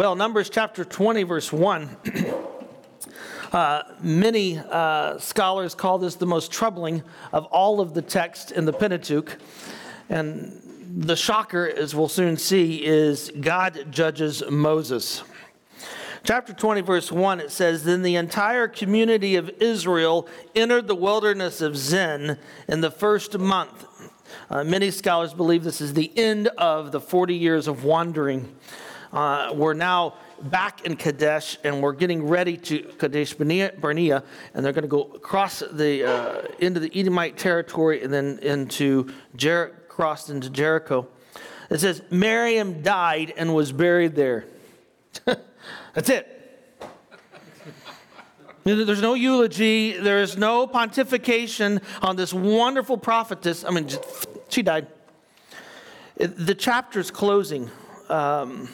Well, Numbers chapter 20, verse 1. Uh, many uh, scholars call this the most troubling of all of the text in the Pentateuch. And the shocker, as we'll soon see, is God judges Moses. Chapter 20, verse 1, it says Then the entire community of Israel entered the wilderness of Zin in the first month. Uh, many scholars believe this is the end of the 40 years of wandering. Uh, we're now back in Kadesh and we're getting ready to Kadesh Barnea, and they're going to go across the uh, into the Edomite territory and then into Jer- crossed into Jericho. It says Miriam died and was buried there. That's it. There's no eulogy. There's no pontification on this wonderful prophetess. I mean, she died. The chapter's closing. Um,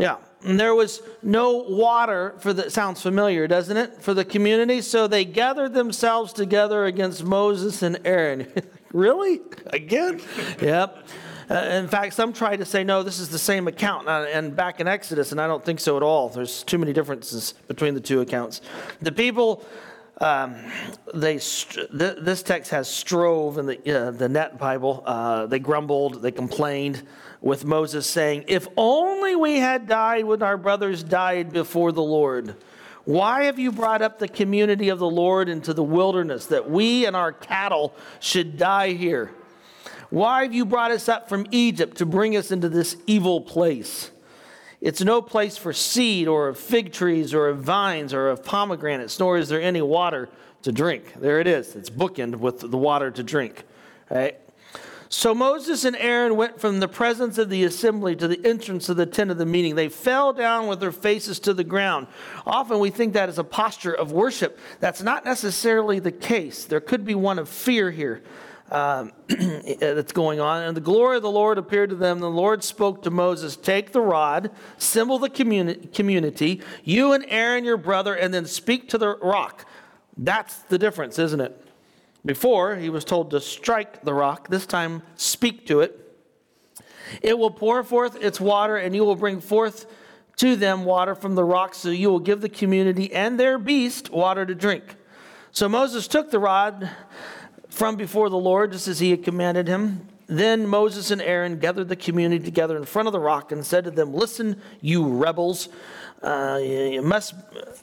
yeah. And there was no water for the sounds familiar, doesn't it? For the community. So they gathered themselves together against Moses and Aaron. really? Again? yep. Uh, in fact, some try to say, no, this is the same account uh, and back in Exodus, and I don't think so at all. There's too many differences between the two accounts. The people, um, they th- this text has strove in the, uh, the Net Bible. Uh, they grumbled, they complained with Moses, saying, If only we had died when our brothers died before the Lord. Why have you brought up the community of the Lord into the wilderness that we and our cattle should die here? Why have you brought us up from Egypt to bring us into this evil place? It's no place for seed or of fig trees or of vines or of pomegranates, nor is there any water to drink. There it is. It's bookend with the water to drink. Right? So Moses and Aaron went from the presence of the assembly to the entrance of the tent of the meeting. They fell down with their faces to the ground. Often we think that is a posture of worship. That's not necessarily the case. There could be one of fear here um, that's going on. And the glory of the Lord appeared to them. The Lord spoke to Moses Take the rod, symbol the communi- community, you and Aaron, your brother, and then speak to the rock. That's the difference, isn't it? Before, he was told to strike the rock. This time, speak to it. It will pour forth its water, and you will bring forth to them water from the rock, so you will give the community and their beast water to drink. So Moses took the rod from before the Lord, just as he had commanded him. Then Moses and Aaron gathered the community together in front of the rock and said to them, Listen, you rebels, uh, must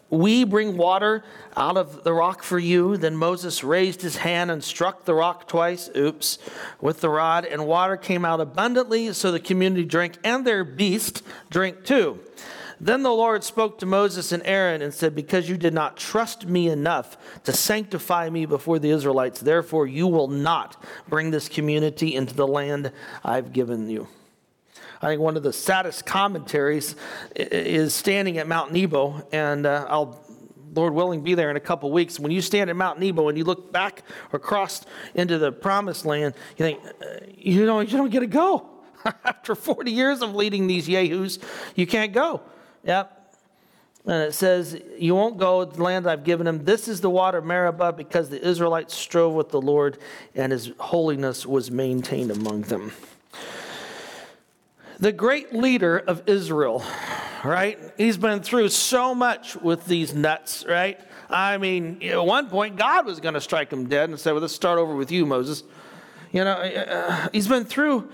we bring water out of the rock for you? Then Moses raised his hand and struck the rock twice, oops, with the rod, and water came out abundantly, so the community drank, and their beast drank too. Then the Lord spoke to Moses and Aaron and said, Because you did not trust me enough to sanctify me before the Israelites, therefore you will not bring this community into the land I've given you. I think one of the saddest commentaries is standing at Mount Nebo, and uh, I'll Lord willing, be there in a couple weeks. When you stand at Mount Nebo and you look back across into the promised land, you think, you know, you don't get to go. After 40 years of leading these Yahus, you can't go. Yep. And it says, You won't go to the land I've given him. This is the water of Meribah because the Israelites strove with the Lord and his holiness was maintained among them. The great leader of Israel, right? He's been through so much with these nuts, right? I mean, at one point, God was going to strike him dead and say, Well, let's start over with you, Moses. You know, uh, he's been through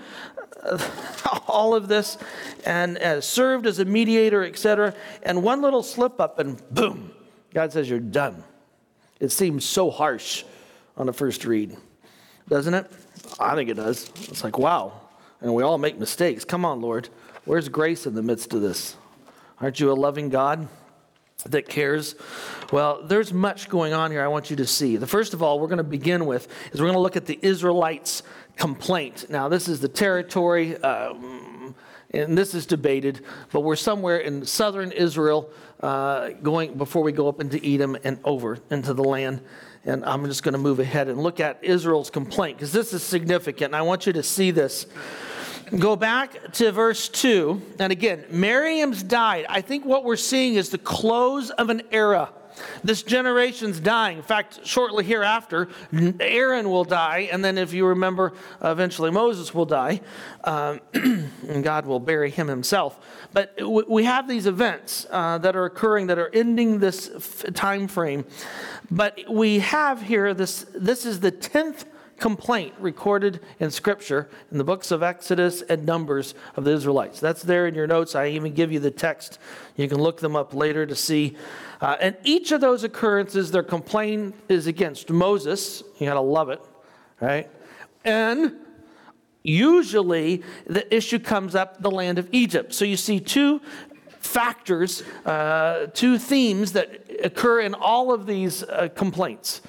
all of this and served as a mediator, etc. And one little slip up, and boom, God says, You're done. It seems so harsh on the first read, doesn't it? I think it does. It's like, wow. And we all make mistakes. Come on, Lord. Where's grace in the midst of this? Aren't you a loving God? that cares? Well, there's much going on here I want you to see. The first of all, we're going to begin with is we're going to look at the Israelites' complaint. Now, this is the territory, um, and this is debated, but we're somewhere in southern Israel, uh, going before we go up into Edom and over into the land. And I'm just going to move ahead and look at Israel's complaint because this is significant. And I want you to see this. Go back to verse 2. And again, Miriam's died. I think what we're seeing is the close of an era. This generation's dying. In fact, shortly hereafter, Aaron will die, and then, if you remember, eventually Moses will die, um, and God will bury him himself. But we have these events uh, that are occurring that are ending this time frame. But we have here this. This is the tenth complaint recorded in Scripture in the books of Exodus and Numbers of the Israelites. That's there in your notes. I even give you the text. You can look them up later to see. Uh, and each of those occurrences, their complaint is against Moses. You got to love it, right? And usually the issue comes up the land of Egypt. So you see two factors, uh, two themes that occur in all of these uh, complaints.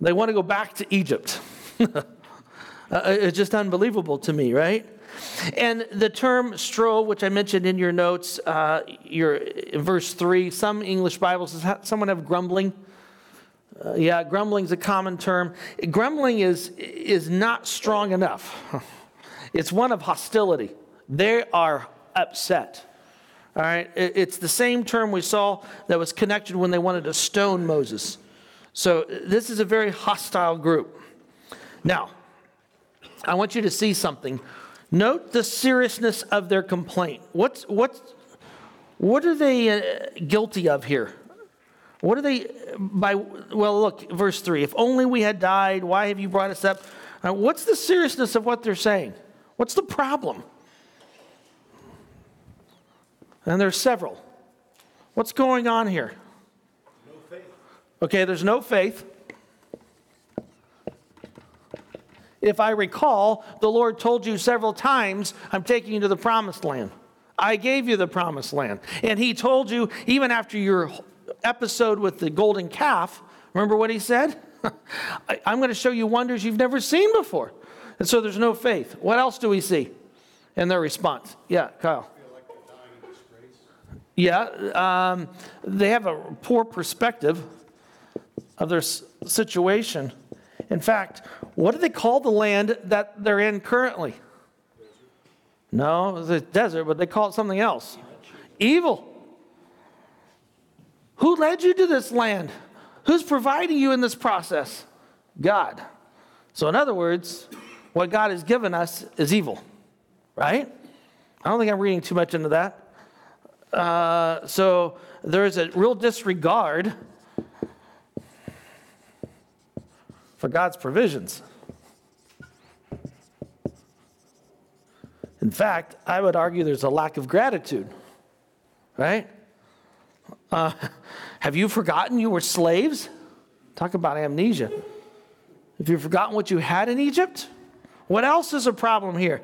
They want to go back to Egypt. uh, it's just unbelievable to me, right? And the term stro, which I mentioned in your notes, uh, your, verse 3, some English Bibles, does someone have grumbling? Uh, yeah, grumbling is a common term. Grumbling is, is not strong enough, it's one of hostility. They are upset. All right, it's the same term we saw that was connected when they wanted to stone Moses. So this is a very hostile group. Now, I want you to see something. Note the seriousness of their complaint. What's, what's, what are they uh, guilty of here? What are they by well look verse 3 if only we had died why have you brought us up uh, what's the seriousness of what they're saying what's the problem and there's several what's going on here Okay, there's no faith. If I recall, the Lord told you several times, I'm taking you to the promised land. I gave you the promised land. And He told you, even after your episode with the golden calf, remember what He said? I'm going to show you wonders you've never seen before. And so there's no faith. What else do we see in their response? Yeah, Kyle. Yeah, um, they have a poor perspective of their situation. In fact, what do they call the land that they're in currently? No, it's a desert, but they call it something else. Evil. Who led you to this land? Who's providing you in this process? God. So, in other words, what God has given us is evil, right? I don't think I'm reading too much into that. Uh, so, there's a real disregard for God's provisions. In fact, I would argue there's a lack of gratitude, right? Uh, have you forgotten you were slaves? Talk about amnesia. Have you forgotten what you had in Egypt? What else is a problem here?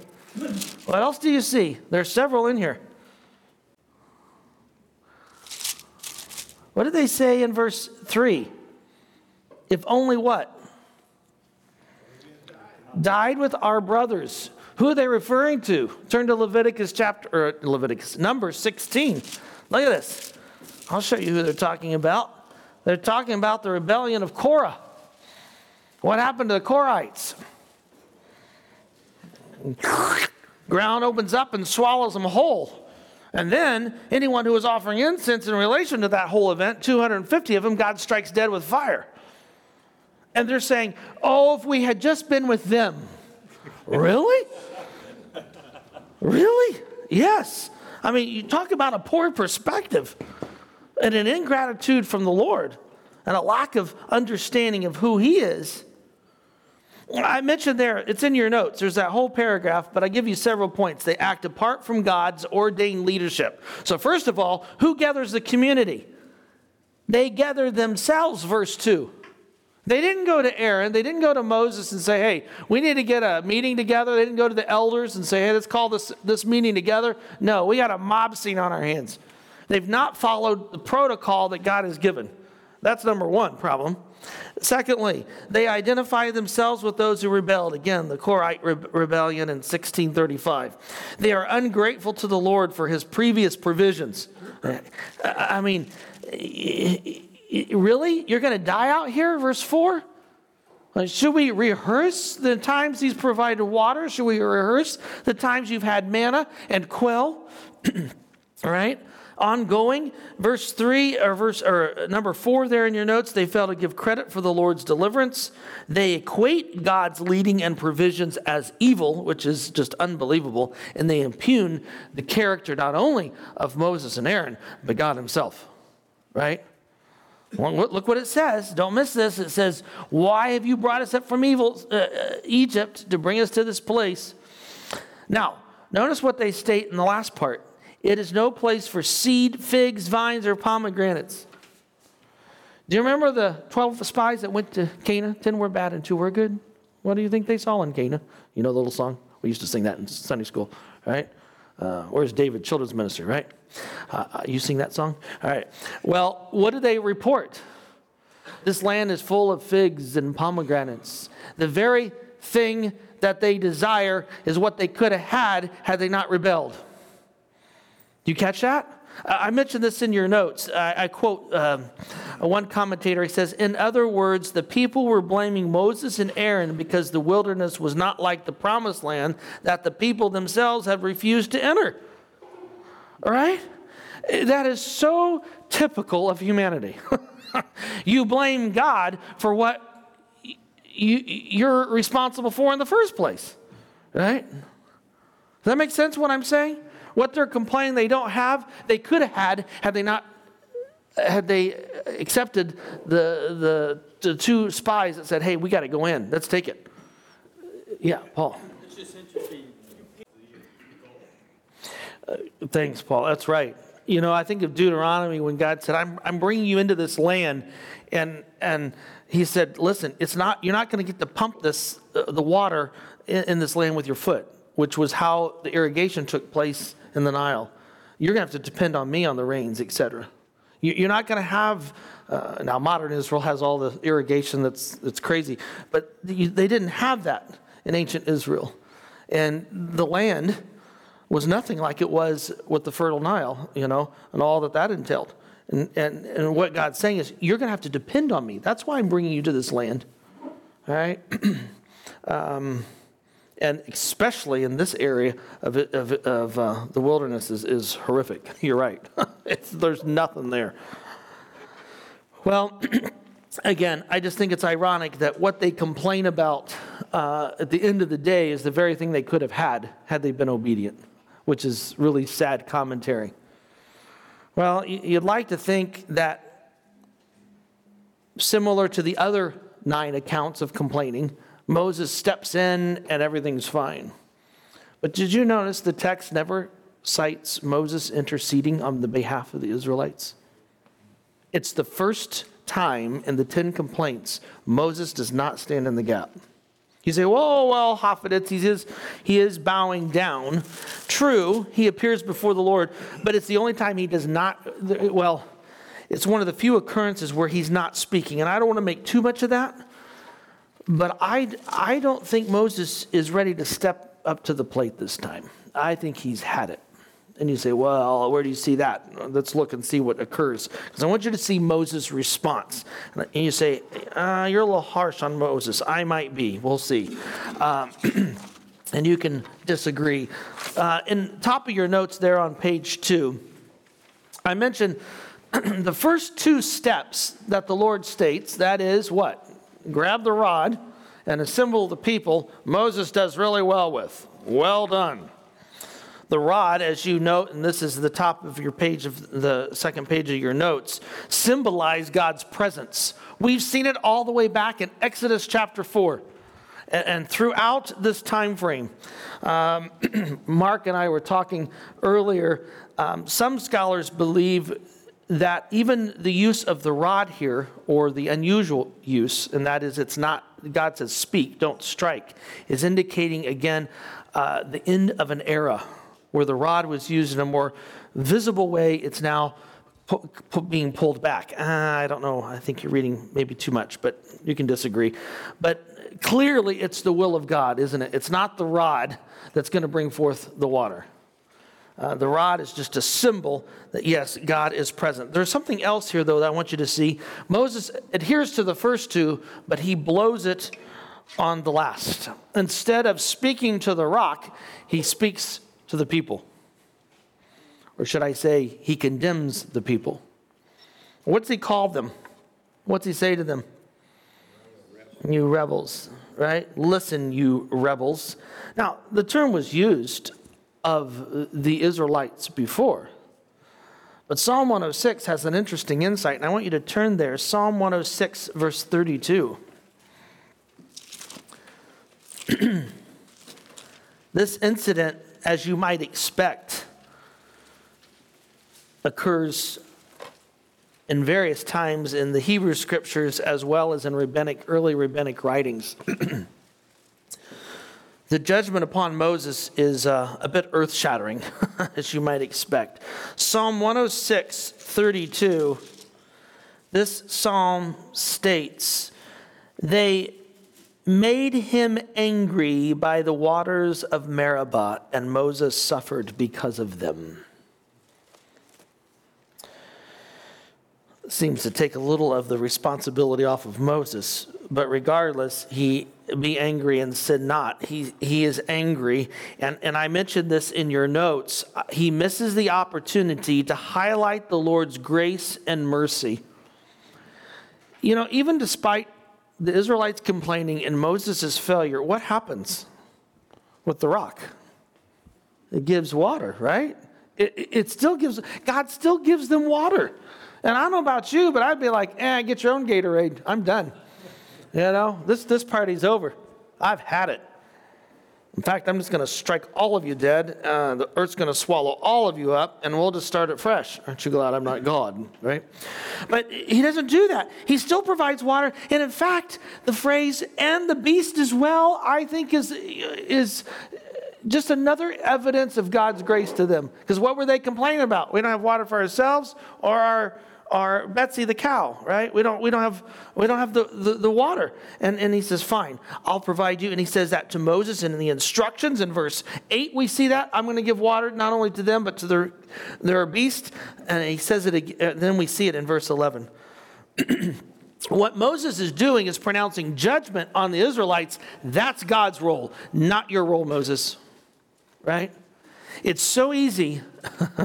What else do you see? There's several in here. What did they say in verse 3? If only what? Died with our brothers. Who are they referring to? Turn to Leviticus chapter, or Leviticus, number 16. Look at this. I'll show you who they're talking about. They're talking about the rebellion of Korah. What happened to the Korahites? Ground opens up and swallows them whole. And then anyone who was offering incense in relation to that whole event, 250 of them, God strikes dead with fire. And they're saying, oh, if we had just been with them. really? Really? Yes. I mean, you talk about a poor perspective and an ingratitude from the Lord and a lack of understanding of who He is. I mentioned there, it's in your notes, there's that whole paragraph, but I give you several points. They act apart from God's ordained leadership. So, first of all, who gathers the community? They gather themselves, verse 2. They didn't go to Aaron. They didn't go to Moses and say, hey, we need to get a meeting together. They didn't go to the elders and say, hey, let's call this, this meeting together. No, we got a mob scene on our hands. They've not followed the protocol that God has given. That's number one problem. Secondly, they identify themselves with those who rebelled. Again, the Korite re- rebellion in 1635. They are ungrateful to the Lord for his previous provisions. I mean, Really? You're going to die out here? Verse 4? Should we rehearse the times he's provided water? Should we rehearse the times you've had manna and quail? Right? ongoing. Verse 3 or verse or number 4 there in your notes, they fail to give credit for the Lord's deliverance. They equate God's leading and provisions as evil, which is just unbelievable, and they impugn the character not only of Moses and Aaron, but God himself. Right? Well, look what it says. Don't miss this. It says, Why have you brought us up from evil, uh, uh, Egypt to bring us to this place? Now, notice what they state in the last part it is no place for seed, figs, vines, or pomegranates. Do you remember the 12 spies that went to Canaan? 10 were bad and 2 were good. What do you think they saw in Canaan? You know the little song? We used to sing that in Sunday school, right? Uh, where's David, children's minister, right? Uh, uh, you sing that song? All right. Well, what do they report? This land is full of figs and pomegranates. The very thing that they desire is what they could have had had they not rebelled. Do you catch that? I mentioned this in your notes. I, I quote um, one commentator. He says, In other words, the people were blaming Moses and Aaron because the wilderness was not like the promised land that the people themselves had refused to enter. All right? That is so typical of humanity. you blame God for what you, you're responsible for in the first place. Right? Does that make sense what I'm saying? What they're complaining they don't have, they could have had had they not had they accepted the, the, the two spies that said, hey, we got to go in. Let's take it. Yeah, Paul. It's just interesting. Thanks, Paul. That's right. You know, I think of Deuteronomy when God said, I'm, I'm bringing you into this land. And, and he said, listen, it's not, you're not going to get to pump this, uh, the water in, in this land with your foot, which was how the irrigation took place in the Nile. You're going to have to depend on me on the rains, etc. You're not going to have, uh, now modern Israel has all the irrigation that's, that's crazy, but they didn't have that in ancient Israel. And the land was nothing like it was with the fertile Nile, you know, and all that that entailed. And, and, and what God's saying is, you're going to have to depend on me. That's why I'm bringing you to this land. All right? um, and especially in this area of, of, of uh, the wilderness is, is horrific. You're right. there's nothing there. Well, again, I just think it's ironic that what they complain about uh, at the end of the day is the very thing they could have had had they been obedient, which is really sad commentary. Well, you'd like to think that similar to the other nine accounts of complaining, Moses steps in and everything's fine. But did you notice the text never cites Moses interceding on the behalf of the Israelites? It's the first time in the Ten Complaints Moses does not stand in the gap. You say, "Whoa, well, Hafiditz, he is, he is bowing down. True, he appears before the Lord, but it's the only time he does not, well, it's one of the few occurrences where he's not speaking. And I don't want to make too much of that, but I, I don't think Moses is ready to step up to the plate this time. I think he's had it. And you say, well, where do you see that? Let's look and see what occurs. Because I want you to see Moses' response. And you say, uh, you're a little harsh on Moses. I might be. We'll see. Um, and you can disagree. Uh, in top of your notes there on page two, I mentioned the first two steps that the Lord states. That is what? grab the rod and assemble the people, Moses does really well with. Well done. The rod, as you note, and this is the top of your page of the second page of your notes, symbolize God's presence. We've seen it all the way back in Exodus chapter 4 and, throughout this time frame. Um, Mark and I were talking earlier. Um, some scholars believe that even the use of the rod here, or the unusual use, and that is it's not, God says, speak, don't strike, is indicating again uh, the end of an era where the rod was used in a more visible way. It's now pu- pu- being pulled back. Uh, I don't know. I think you're reading maybe too much, but you can disagree. But clearly, it's the will of God, isn't it? It's not the rod that's going to bring forth the water. Uh, the rod is just a symbol that, yes, God is present. There's something else here, though, that I want you to see. Moses adheres to the first two, but he blows it on the last. Instead of speaking to the rock, he speaks to the people. Or should I say, he condemns the people. What's he call them? What's he say to them? You rebels, right? Listen, you rebels. Now, the term was used of the Israelites before. But Psalm 106 has an interesting insight, and I want you to turn there. Psalm 106, verse 32. this incident, as you might expect, occurs in various times in the Hebrew scriptures as well as in rabbinic, early rabbinic writings. the judgment upon Moses is uh, a bit earth shattering, as you might expect. Psalm 106, 32, this psalm states, They made him angry by the waters of Meribah, and Moses suffered because of them. seems to take a little of the responsibility off of Moses. But regardless, he be angry and sin not. He, he is angry. And, and I mentioned this in your notes. He misses the opportunity to highlight the Lord's grace and mercy. You know, even despite the Israelites complaining and Moses' failure, what happens with the rock? It gives water, right? It, it still gives, God still gives them water. And I don't know about you, but I'd be like, eh, get your own Gatorade. I'm done. You know, this, this party's over. I've had it. In fact, I'm just going to strike all of you dead. Uh, the earth's going to swallow all of you up, and we'll just start it fresh. Aren't you glad I'm not God, right? But he doesn't do that. He still provides water. And in fact, the phrase, and the beast as well, I think is, is just another evidence of God's grace to them. Because what were they complaining about? We don't have water for ourselves or our are Betsy the cow, right? We don't, we don't have, we don't have the, the, the, water. And, and he says, Fine, I'll provide you. And he says that to Moses in the instructions in verse 8. We see that. I'm going to give water not only to them, but to their, their beast. And he says it again. Then we see it in verse 11. what Moses is doing is pronouncing judgment on the Israelites. That's God's role, not your role, Moses, right? It's so easy.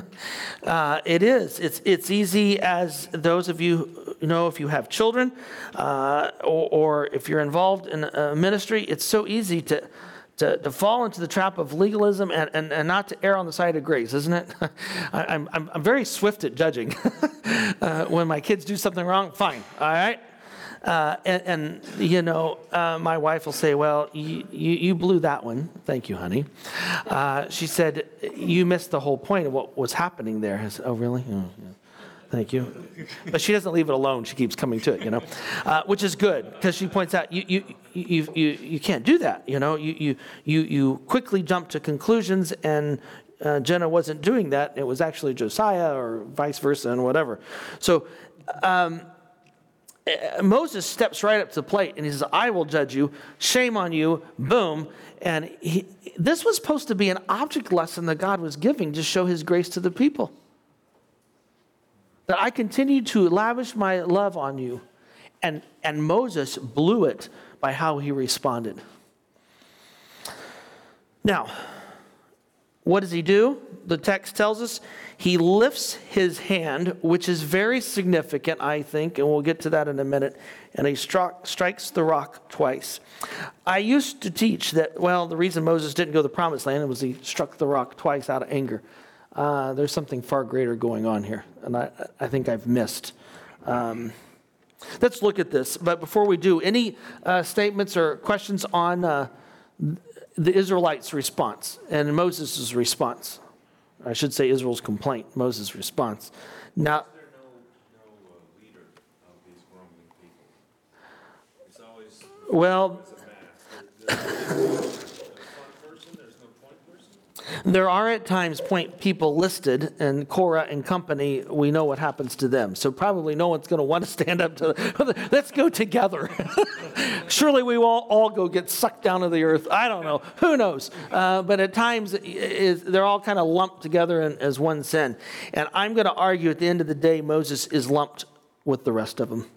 uh, it is. It's, it's easy as those of you know, if you have children uh, or, or, if you're involved in a ministry, it's so easy to, to, to fall into the trap of legalism and, and, and not to err on the side of grace, isn't it? I, am I'm, I'm very swift at judging. uh, when my kids do something wrong, fine, all right? Uh, and, and, you know, uh, my wife will say, Well, you, you, you, blew that one. Thank you, honey. Uh, she said, You missed the whole point of what was happening there. I said, Oh, really? Oh, yeah. Thank you. But she doesn't leave it alone. She keeps coming to it, you know, uh, which is good because she points out you, you, you, you, you can't do that. You know, you, you, you, you quickly jump to conclusions, and uh, Jenna wasn't doing that. It was actually Josiah or vice versa and whatever. So, um, Uh, Moses steps right up to the plate and he says, I will judge you. Shame on you. Boom. And he, this was supposed to be an object lesson that God was giving to show his grace to the people. That I continue to lavish my love on you. And, and Moses blew it by how he responded. Now, what does he do? The text tells us he lifts his hand, which is very significant, I think, and we'll get to that in a minute, and he struck, strikes the rock twice. I used to teach that, well, the reason Moses didn't go to the promised land was he struck the rock twice out of anger. Uh, there's something far greater going on here, and I, I think I've missed. Um, let's look at this. But before we do, any uh, statements or questions on uh, the Israelites' response and Moses' response? I should say Israel's complaint, Moses' response. Now, well, There are at times point people listed, and Korah and company, we know what happens to them. So probably no one's going to want to stand up to, let's go together. Surely we will all go get sucked down to the earth. I don't know. Who knows? Uh, but at times is, they're all kind of lumped together in, as one sin. And I'm going to argue at the end of the day, Moses is lumped with the rest of them,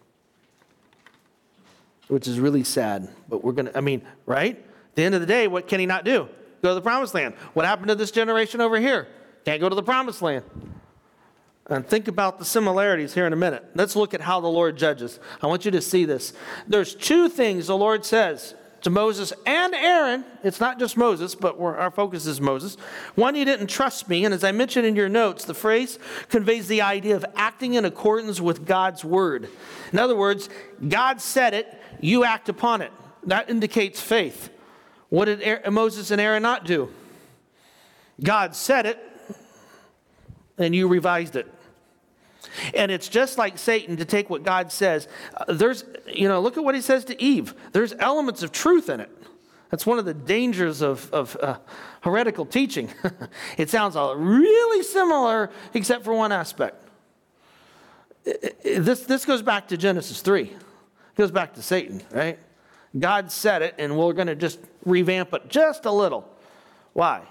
which is really sad. But we're going to, I mean, right? At the end of the day, what can he not do? Go to the promised land. What happened to this generation over here? Can't go to the promised land. And think about the similarities here in a minute. Let's look at how the Lord judges. I want you to see this. There's two things the Lord says to Moses and Aaron. It's not just Moses, but our focus is Moses. One, you didn't trust me. And as I mentioned in your notes, the phrase conveys the idea of acting in accordance with God's word. In other words, God said it, you act upon it. That indicates faith. What did Moses and Aaron not do? God said it, and you revised it. And it's just like Satan to take what God says. Uh, there's, you know, look at what he says to Eve. There's elements of truth in it. That's one of the dangers of, of uh, heretical teaching. it sounds all really similar, except for one aspect. This, this goes back to Genesis 3. It goes back to Satan, right? God said it, and we're going to just revamp it just a little. Why?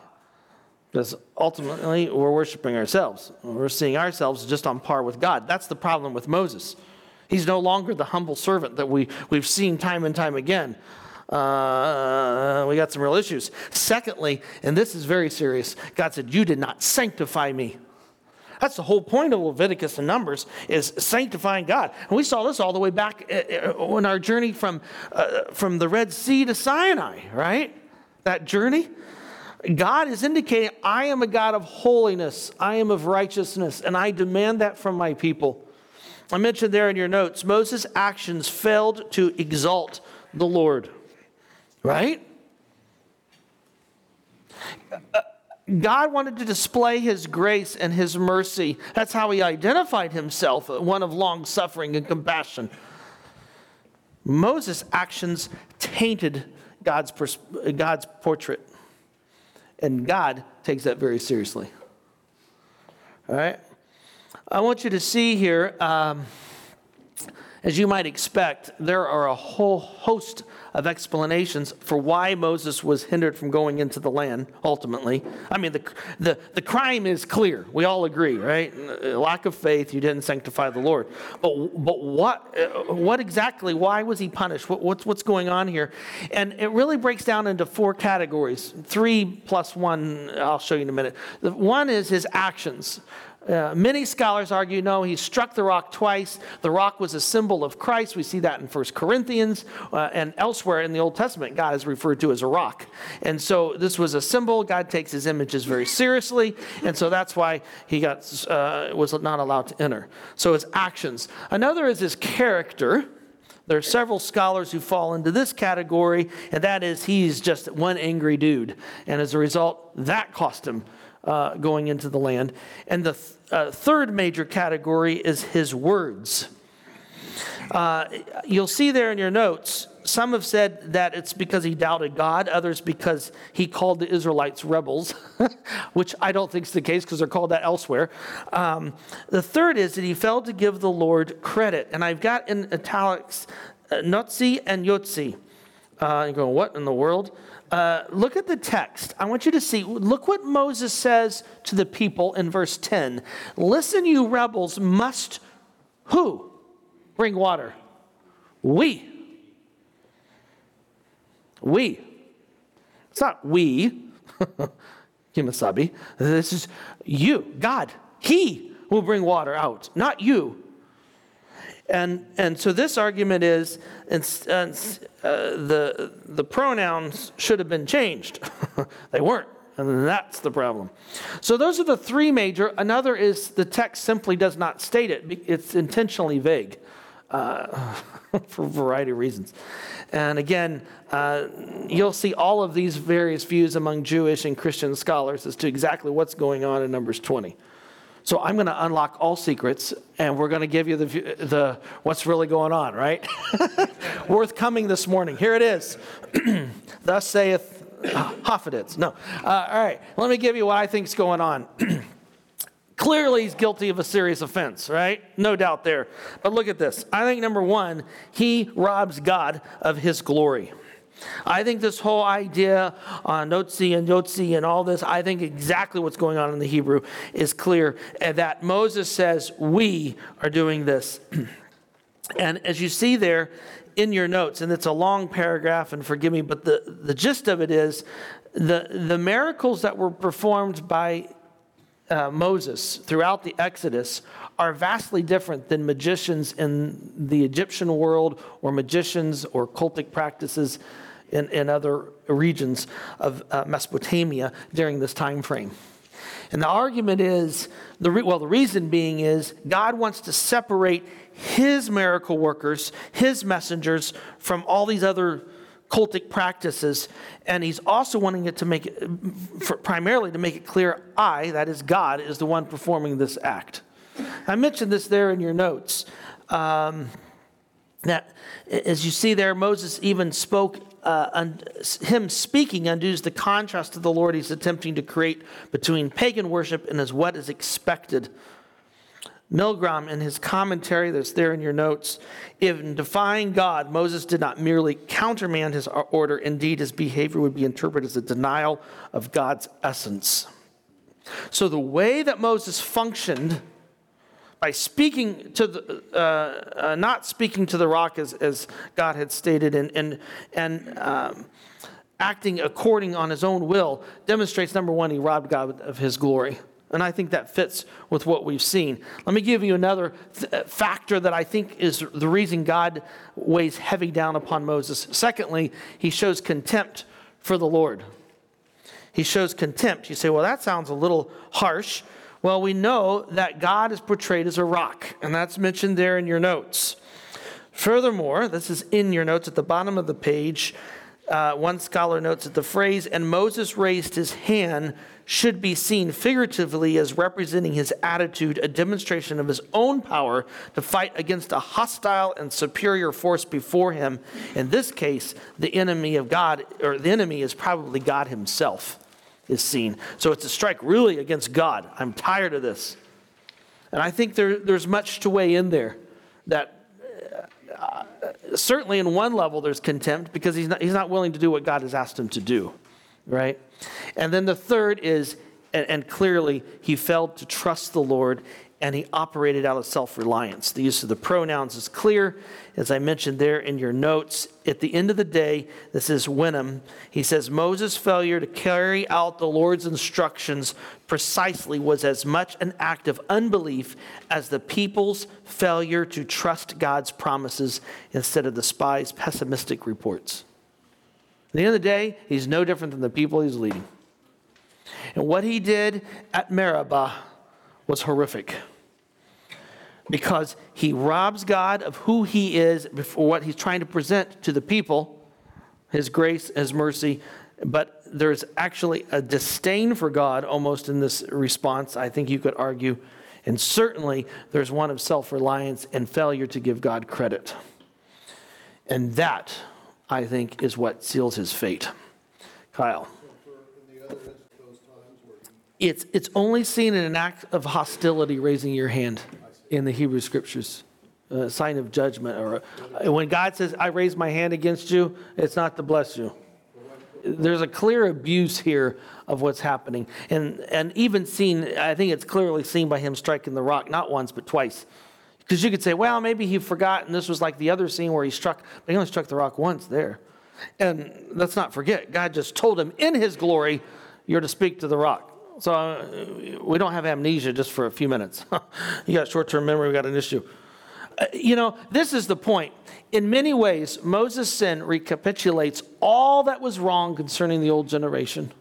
Because ultimately, we're worshiping ourselves. We're seeing ourselves just on par with God. That's the problem with Moses. He's no longer the humble servant that we, we've seen time and time again. Uh, we got some real issues. Secondly, and this is very serious, God said, You did not sanctify me. That's the whole point of Leviticus and Numbers is sanctifying God. And we saw this all the way back on uh, uh, our journey from, uh, from the Red Sea to Sinai, right? That journey. God is indicating, I am a God of holiness, I am of righteousness, and I demand that from my people. I mentioned there in your notes, Moses' actions failed to exalt the Lord, right? God wanted to display his grace and his mercy. That's how he identified himself, one of long suffering and compassion. Moses' actions tainted God's, pers- God's portrait. And God takes that very seriously. All right? I want you to see here, um, as you might expect, there are a whole host of explanations for why Moses was hindered from going into the land ultimately. I mean, the, the, the crime is clear. We all agree, right? Lack of faith, you didn't sanctify the Lord. But, but what, uh, what exactly, why was he punished? What, what's, what's going on here? And it really breaks down into four categories three plus one, I'll show you in a minute. One is his actions. Uh, many scholars argue no, he struck the rock twice. The rock was a symbol of Christ. We see that in 1 Corinthians uh, and elsewhere in the Old Testament. God is referred to as a rock. And so this was a symbol. God takes his images very seriously. And so that's why he got, uh, was not allowed to enter. So his actions. Another is his character. There are several scholars who fall into this category, and that is he's just one angry dude. And as a result, that cost him uh, going into the land. And the th- uh, third major category is his words. Uh, you'll see there in your notes, some have said that it's because he doubted God, others because he called the Israelites rebels, which I don't think is the case because they're called that elsewhere. Um, the third is that he failed to give the Lord credit. And I've got in italics uh, Notzi and Yotzi. Uh, you're going, what in the world? Uh, look at the text. I want you to see, look what Moses says to the people in verse 10. Listen, you rebels, must who bring water? We. We. It's not we, Kemosabe. This is you, God. He will bring water out, not you. And, and so this argument is uh, the, the pronouns should have been changed. they weren't. And that's the problem. So those are the three major. Another is the text simply does not state it, it's intentionally vague. Uh, for a variety of reasons. And again, uh, you'll see all of these various views among Jewish and Christian scholars as to exactly what's going on in Numbers 20. So I'm going to unlock all secrets, and we're going to give you the, the what's really going on, right? Worth coming this morning. Here it is. Thus saith Hophedids. No. Uh, all right. Let me give you what I think is going on. Clearly, he's guilty of a serious offense, right? No doubt there. But look at this. I think number one, he robs God of his glory. I think this whole idea on uh, Notzi and Yotzi and all this, I think exactly what's going on in the Hebrew is clear. And that Moses says, We are doing this. and as you see there in your notes, and it's a long paragraph, and forgive me, but the, the gist of it is the, the miracles that were performed by uh, Moses throughout the Exodus are vastly different than magicians in the Egyptian world or magicians or cultic practices in, in other regions of uh, Mesopotamia during this time frame. And the argument is, the re- well, the reason being is God wants to separate his miracle workers, his messengers, from all these other cultic practices. And he's also wanting it to make it, for, primarily to make it clear I, that is God, is the one performing this act. I mentioned this there in your notes. Um, that, as you see there, Moses even spoke, uh, un, him speaking undoes the contrast to the Lord he's attempting to create between pagan worship and as what is expected Milgrom, in his commentary that's there in your notes, in defying God, Moses did not merely countermand his order. Indeed, his behavior would be interpreted as a denial of God's essence. So, the way that Moses functioned by speaking to the, uh, uh, not speaking to the rock as, as God had stated, and, and, and um, acting according on his own will, demonstrates number one, he robbed God of his glory. And I think that fits with what we've seen. Let me give you another th- uh, factor that I think is the reason God weighs heavy down upon Moses. Secondly, he shows contempt for the Lord. He shows contempt. You say, well, that sounds a little harsh. Well, we know that God is portrayed as a rock, and that's mentioned there in your notes. Furthermore, this is in your notes at the bottom of the page. Uh, one scholar notes that the phrase, and Moses raised his hand, should be seen figuratively as representing his attitude, a demonstration of his own power to fight against a hostile and superior force before him. In this case, the enemy of God, or the enemy is probably God himself, is seen. So it's a strike really against God. I'm tired of this. And I think there, there's much to weigh in there that uh, certainly in one level there's contempt because he's not, he's not willing to do what God has asked him to do, right? And then the third is, and, and clearly he failed to trust the Lord and he operated out of self reliance. The use of the pronouns is clear. As I mentioned there in your notes, at the end of the day, this is Wenham. He says Moses' failure to carry out the Lord's instructions precisely was as much an act of unbelief as the people's failure to trust God's promises instead of the spies' pessimistic reports. At the end of the day, he's no different than the people he's leading. And what he did at Meribah was horrific because he robs God of who he is for what he's trying to present to the people his grace, his mercy. But there's actually a disdain for God almost in this response, I think you could argue. And certainly there's one of self reliance and failure to give God credit. And that, I think, is what seals his fate. Kyle. It's, it's only seen in an act of hostility, raising your hand in the Hebrew scriptures, a sign of judgment. Or uh, when God says, I raise my hand against you, it's not to bless you. There's a clear abuse here of what's happening. And, and even seen, I think it's clearly seen by him striking the rock, not once, but twice. Because you could say, well, maybe he forgot, and this was like the other scene where he struck, but he only struck the rock once there. And let's not forget, God just told him in his glory, you're to speak to the rock. So uh, we don't have amnesia just for a few minutes. you got short term memory, we got an issue. Uh, you know, this is the point. In many ways, Moses' sin recapitulates all that was wrong concerning the old generation.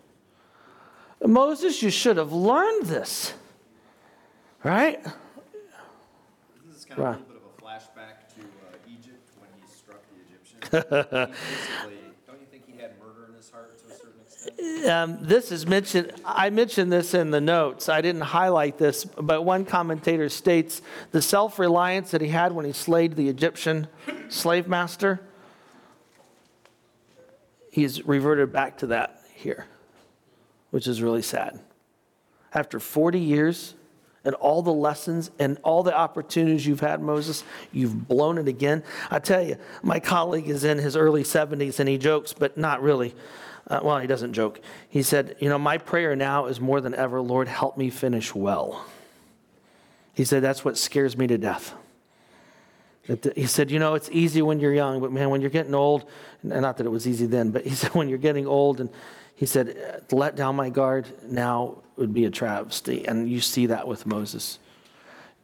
Moses, you should have learned this, right? This kind of right. a little bit of a flashback to uh, Egypt when he struck the Egyptians. Um, this is mentioned, I mentioned this in the notes. I didn't highlight this, but one commentator states the self reliance that he had when he slayed the Egyptian slave master, he's reverted back to that here, which is really sad. After 40 years and all the lessons and all the opportunities you've had, Moses, you've blown it again. I tell you, my colleague is in his early 70s and he jokes, but not really. Uh, well, he doesn't joke. He said, You know, my prayer now is more than ever, Lord, help me finish well. He said, That's what scares me to death. He said, You know, it's easy when you're young, but man, when you're getting old, not that it was easy then, but he said, When you're getting old and He said, Let down my guard now would be a travesty. And you see that with Moses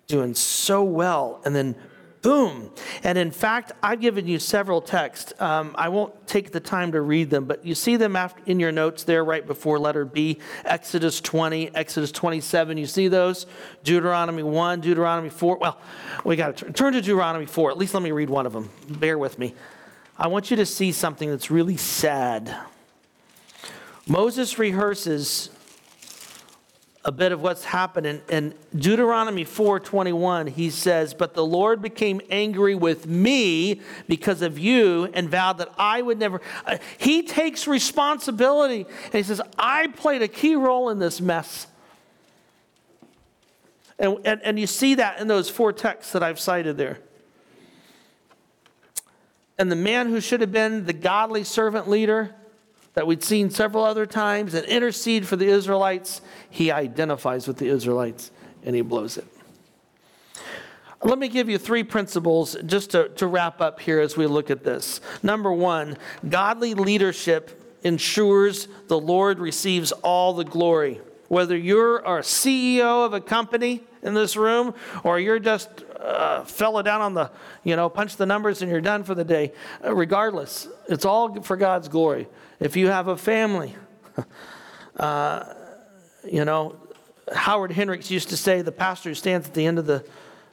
doing so well. And then boom. And in fact, I've given you several texts. Um, I won't take the time to read them, but you see them after, in your notes there right before letter B Exodus 20, Exodus 27. You see those? Deuteronomy 1, Deuteronomy 4. Well, we got to turn, turn to Deuteronomy 4. At least let me read one of them. Bear with me. I want you to see something that's really sad. Moses rehearses a bit of what's happening. In Deuteronomy 4:21 he says but the Lord became angry with me because of you and vowed that I would never uh, he takes responsibility and he says I played a key role in this mess. And, and, and you see that in those four texts that I've cited there. And the man who should have been the godly servant leader that we'd seen several other times and intercede for the Israelites, he identifies with the Israelites and he blows it. Let me give you three principles just to, to wrap up here as we look at this. Number one, godly leadership ensures the Lord receives all the glory. Whether you're a CEO of a company in this room or you're just uh, fella down on the, you know, punch the numbers and you're done for the day, regardless, it's all for God's glory. If you have a family, uh, you know, Howard Hendricks used to say the pastor who stands at the end of the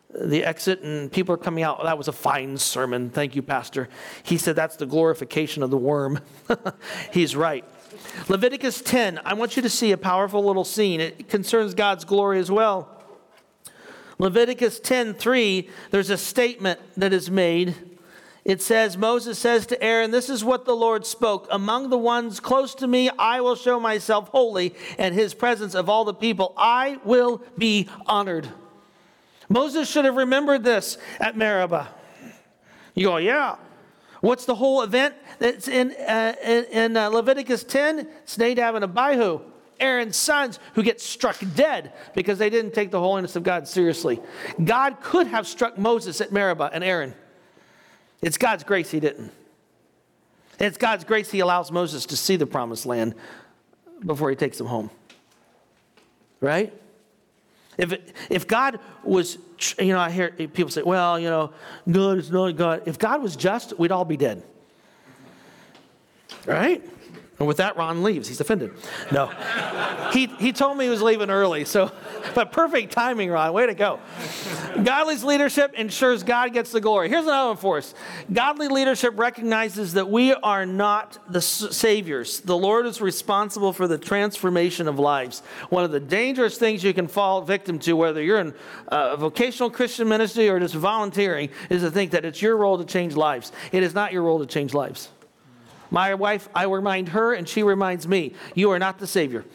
the exit and people are coming out. that was a fine sermon. Thank you, Pastor. He said that's the glorification of the worm. He's right. Leviticus 10, I want you to see a powerful little scene. It concerns God's glory as well. Leviticus 10:3, there's a statement that is made it says, Moses says to Aaron, This is what the Lord spoke. Among the ones close to me, I will show myself holy, and his presence of all the people, I will be honored. Moses should have remembered this at Meribah. You go, yeah. What's the whole event that's in, uh, in, uh, Leviticus 10? It's Nadab and Abihu, Aaron's sons, who get struck dead because they didn't take the holiness of God seriously. God could have struck Moses at Meribah and Aaron. It's God's grace he didn't. it's God's grace he allows Moses to see the promised land before he takes him home. Right? If, it, if God was, you know, I hear people say, well, you know, God is not God. If God was just, we'd all be dead. Right? And with that, Ron leaves. He's offended. No. he, he told me he was leaving early, so, but perfect timing, Ron. Way to go. Godly leadership ensures God gets the glory. Here's another one for us Godly leadership recognizes that we are not the saviors. The Lord is responsible for the transformation of lives. One of the dangerous things you can fall victim to, whether you're in a vocational Christian ministry or just volunteering, is to think that it's your role to change lives. It is not your role to change lives. My wife, I remind her, and she reminds me, you are not the Savior.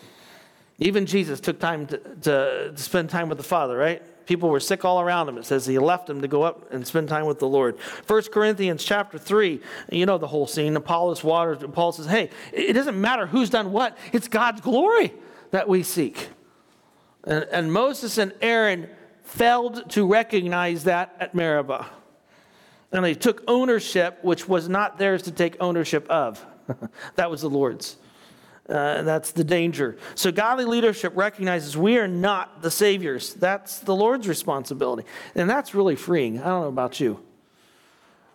Even Jesus took time to, to, to, spend time with the Father, right? People were sick all around him. It says he left them to go up and spend time with the Lord. 1 Corinthians chapter 3, you know the whole scene. Apollos waters, Paul says, hey, it doesn't matter who's done what, it's God's glory that we seek. And, and Moses and Aaron failed to recognize that at Meribah. And they took ownership, which was not theirs to take ownership of. that was the Lord's. Uh, that's the danger. So, godly leadership recognizes we are not the saviors. That's the Lord's responsibility. And that's really freeing. I don't know about you.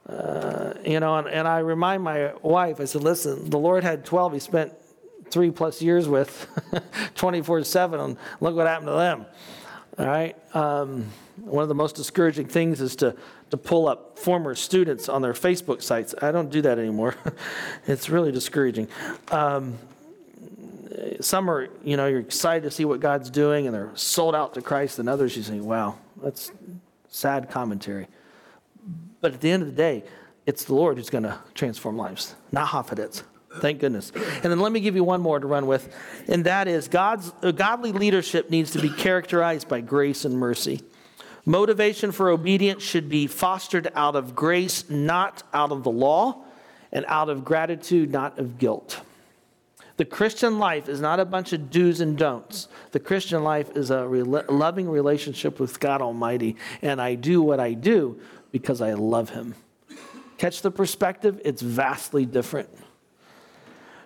Uh, you know, and, and I remind my wife, I said, listen, the Lord had 12 he spent three plus years with 24 7, and look what happened to them. All right? Um, one of the most discouraging things is to to pull up former students on their Facebook sites. I don't do that anymore. it's really discouraging. Um, some are, you know, you're excited to see what God's doing and they're sold out to Christ, and others you think, wow, that's sad commentary. But at the end of the day, it's the Lord who's going to transform lives, not Hafidets. Thank goodness. And then let me give you one more to run with, and that is God's godly leadership needs to be characterized by grace and mercy. Motivation for obedience should be fostered out of grace, not out of the law, and out of gratitude, not of guilt. The Christian life is not a bunch of do's and don'ts. The Christian life is a re- loving relationship with God Almighty, and I do what I do because I love Him. Catch the perspective? It's vastly different.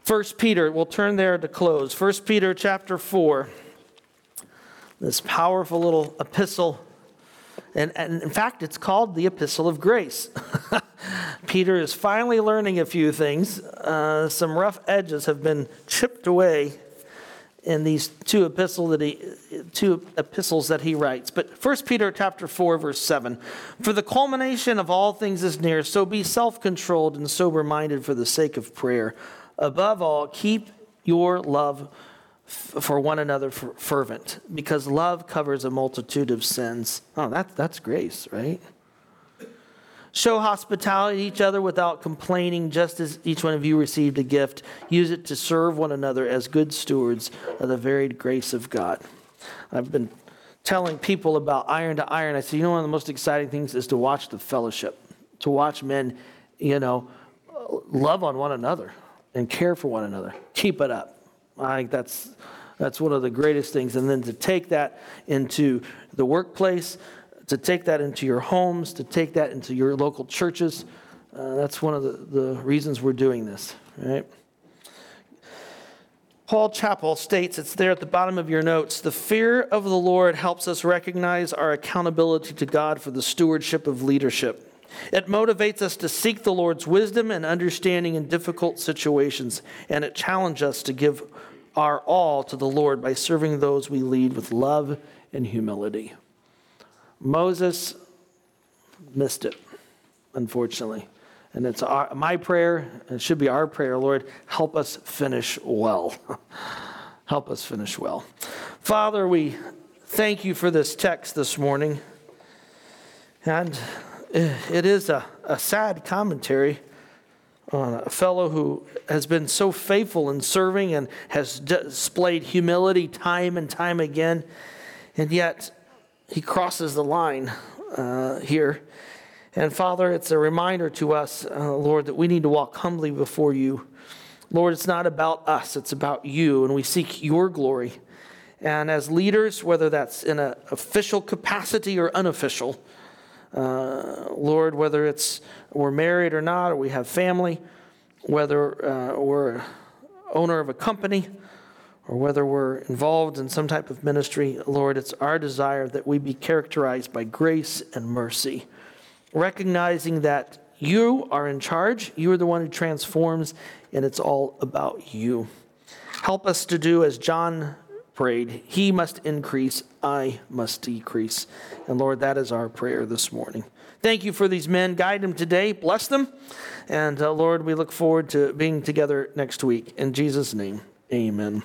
First Peter, we'll turn there to close. First Peter chapter 4. This powerful little epistle. And, and in fact, it's called the Epistle of Grace. Peter is finally learning a few things. Uh, some rough edges have been chipped away in these two epistles that he two epistles that he writes. But 1 Peter chapter 4 verse 7. For the culmination of all things is near, so be self-controlled and sober-minded for the sake of prayer. Above all, keep your love for one another fervent, because love covers a multitude of sins. Oh, that, that's grace, right? Show hospitality to each other without complaining, just as each one of you received a gift. Use it to serve one another as good stewards of the varied grace of God. I've been telling people about iron to iron. I said, you know, one of the most exciting things is to watch the fellowship, to watch men, you know, love on one another and care for one another. Keep it up. I think that's that's one of the greatest things. And then to take that into the workplace, to take that into your homes, to take that into your local churches. Uh, that's one of the, the reasons we're doing this, right? Paul Chappell states, it's there at the bottom of your notes the fear of the Lord helps us recognize our accountability to God for the stewardship of leadership. It motivates us to seek the Lord's wisdom and understanding in difficult situations, and it challenges us to give our all to the Lord by serving those we lead with love and humility. Moses missed it, unfortunately. And it's our, my prayer, and it should be our prayer, Lord, help us finish well. help us finish well. Father, we thank you for this text this morning. And it is a, a sad commentary on a fellow who has been so faithful in serving and has displayed humility time and time again. And yet, he crosses the line uh, here. And Father, it's a reminder to us, uh, Lord, that we need to walk humbly before you. Lord, it's not about us, it's about you, and we seek your glory. And as leaders, whether that's in an official capacity or unofficial, uh, Lord, whether it's we're married or not, or we have family, whether uh, we're owner of a company, or whether we're involved in some type of ministry, Lord, it's our desire that we be characterized by grace and mercy, recognizing that you are in charge, you are the one who transforms, and it's all about you. Help us to do as John prayed He must increase, I must decrease. And Lord, that is our prayer this morning. Thank you for these men. Guide them today, bless them. And uh, Lord, we look forward to being together next week. In Jesus' name, amen.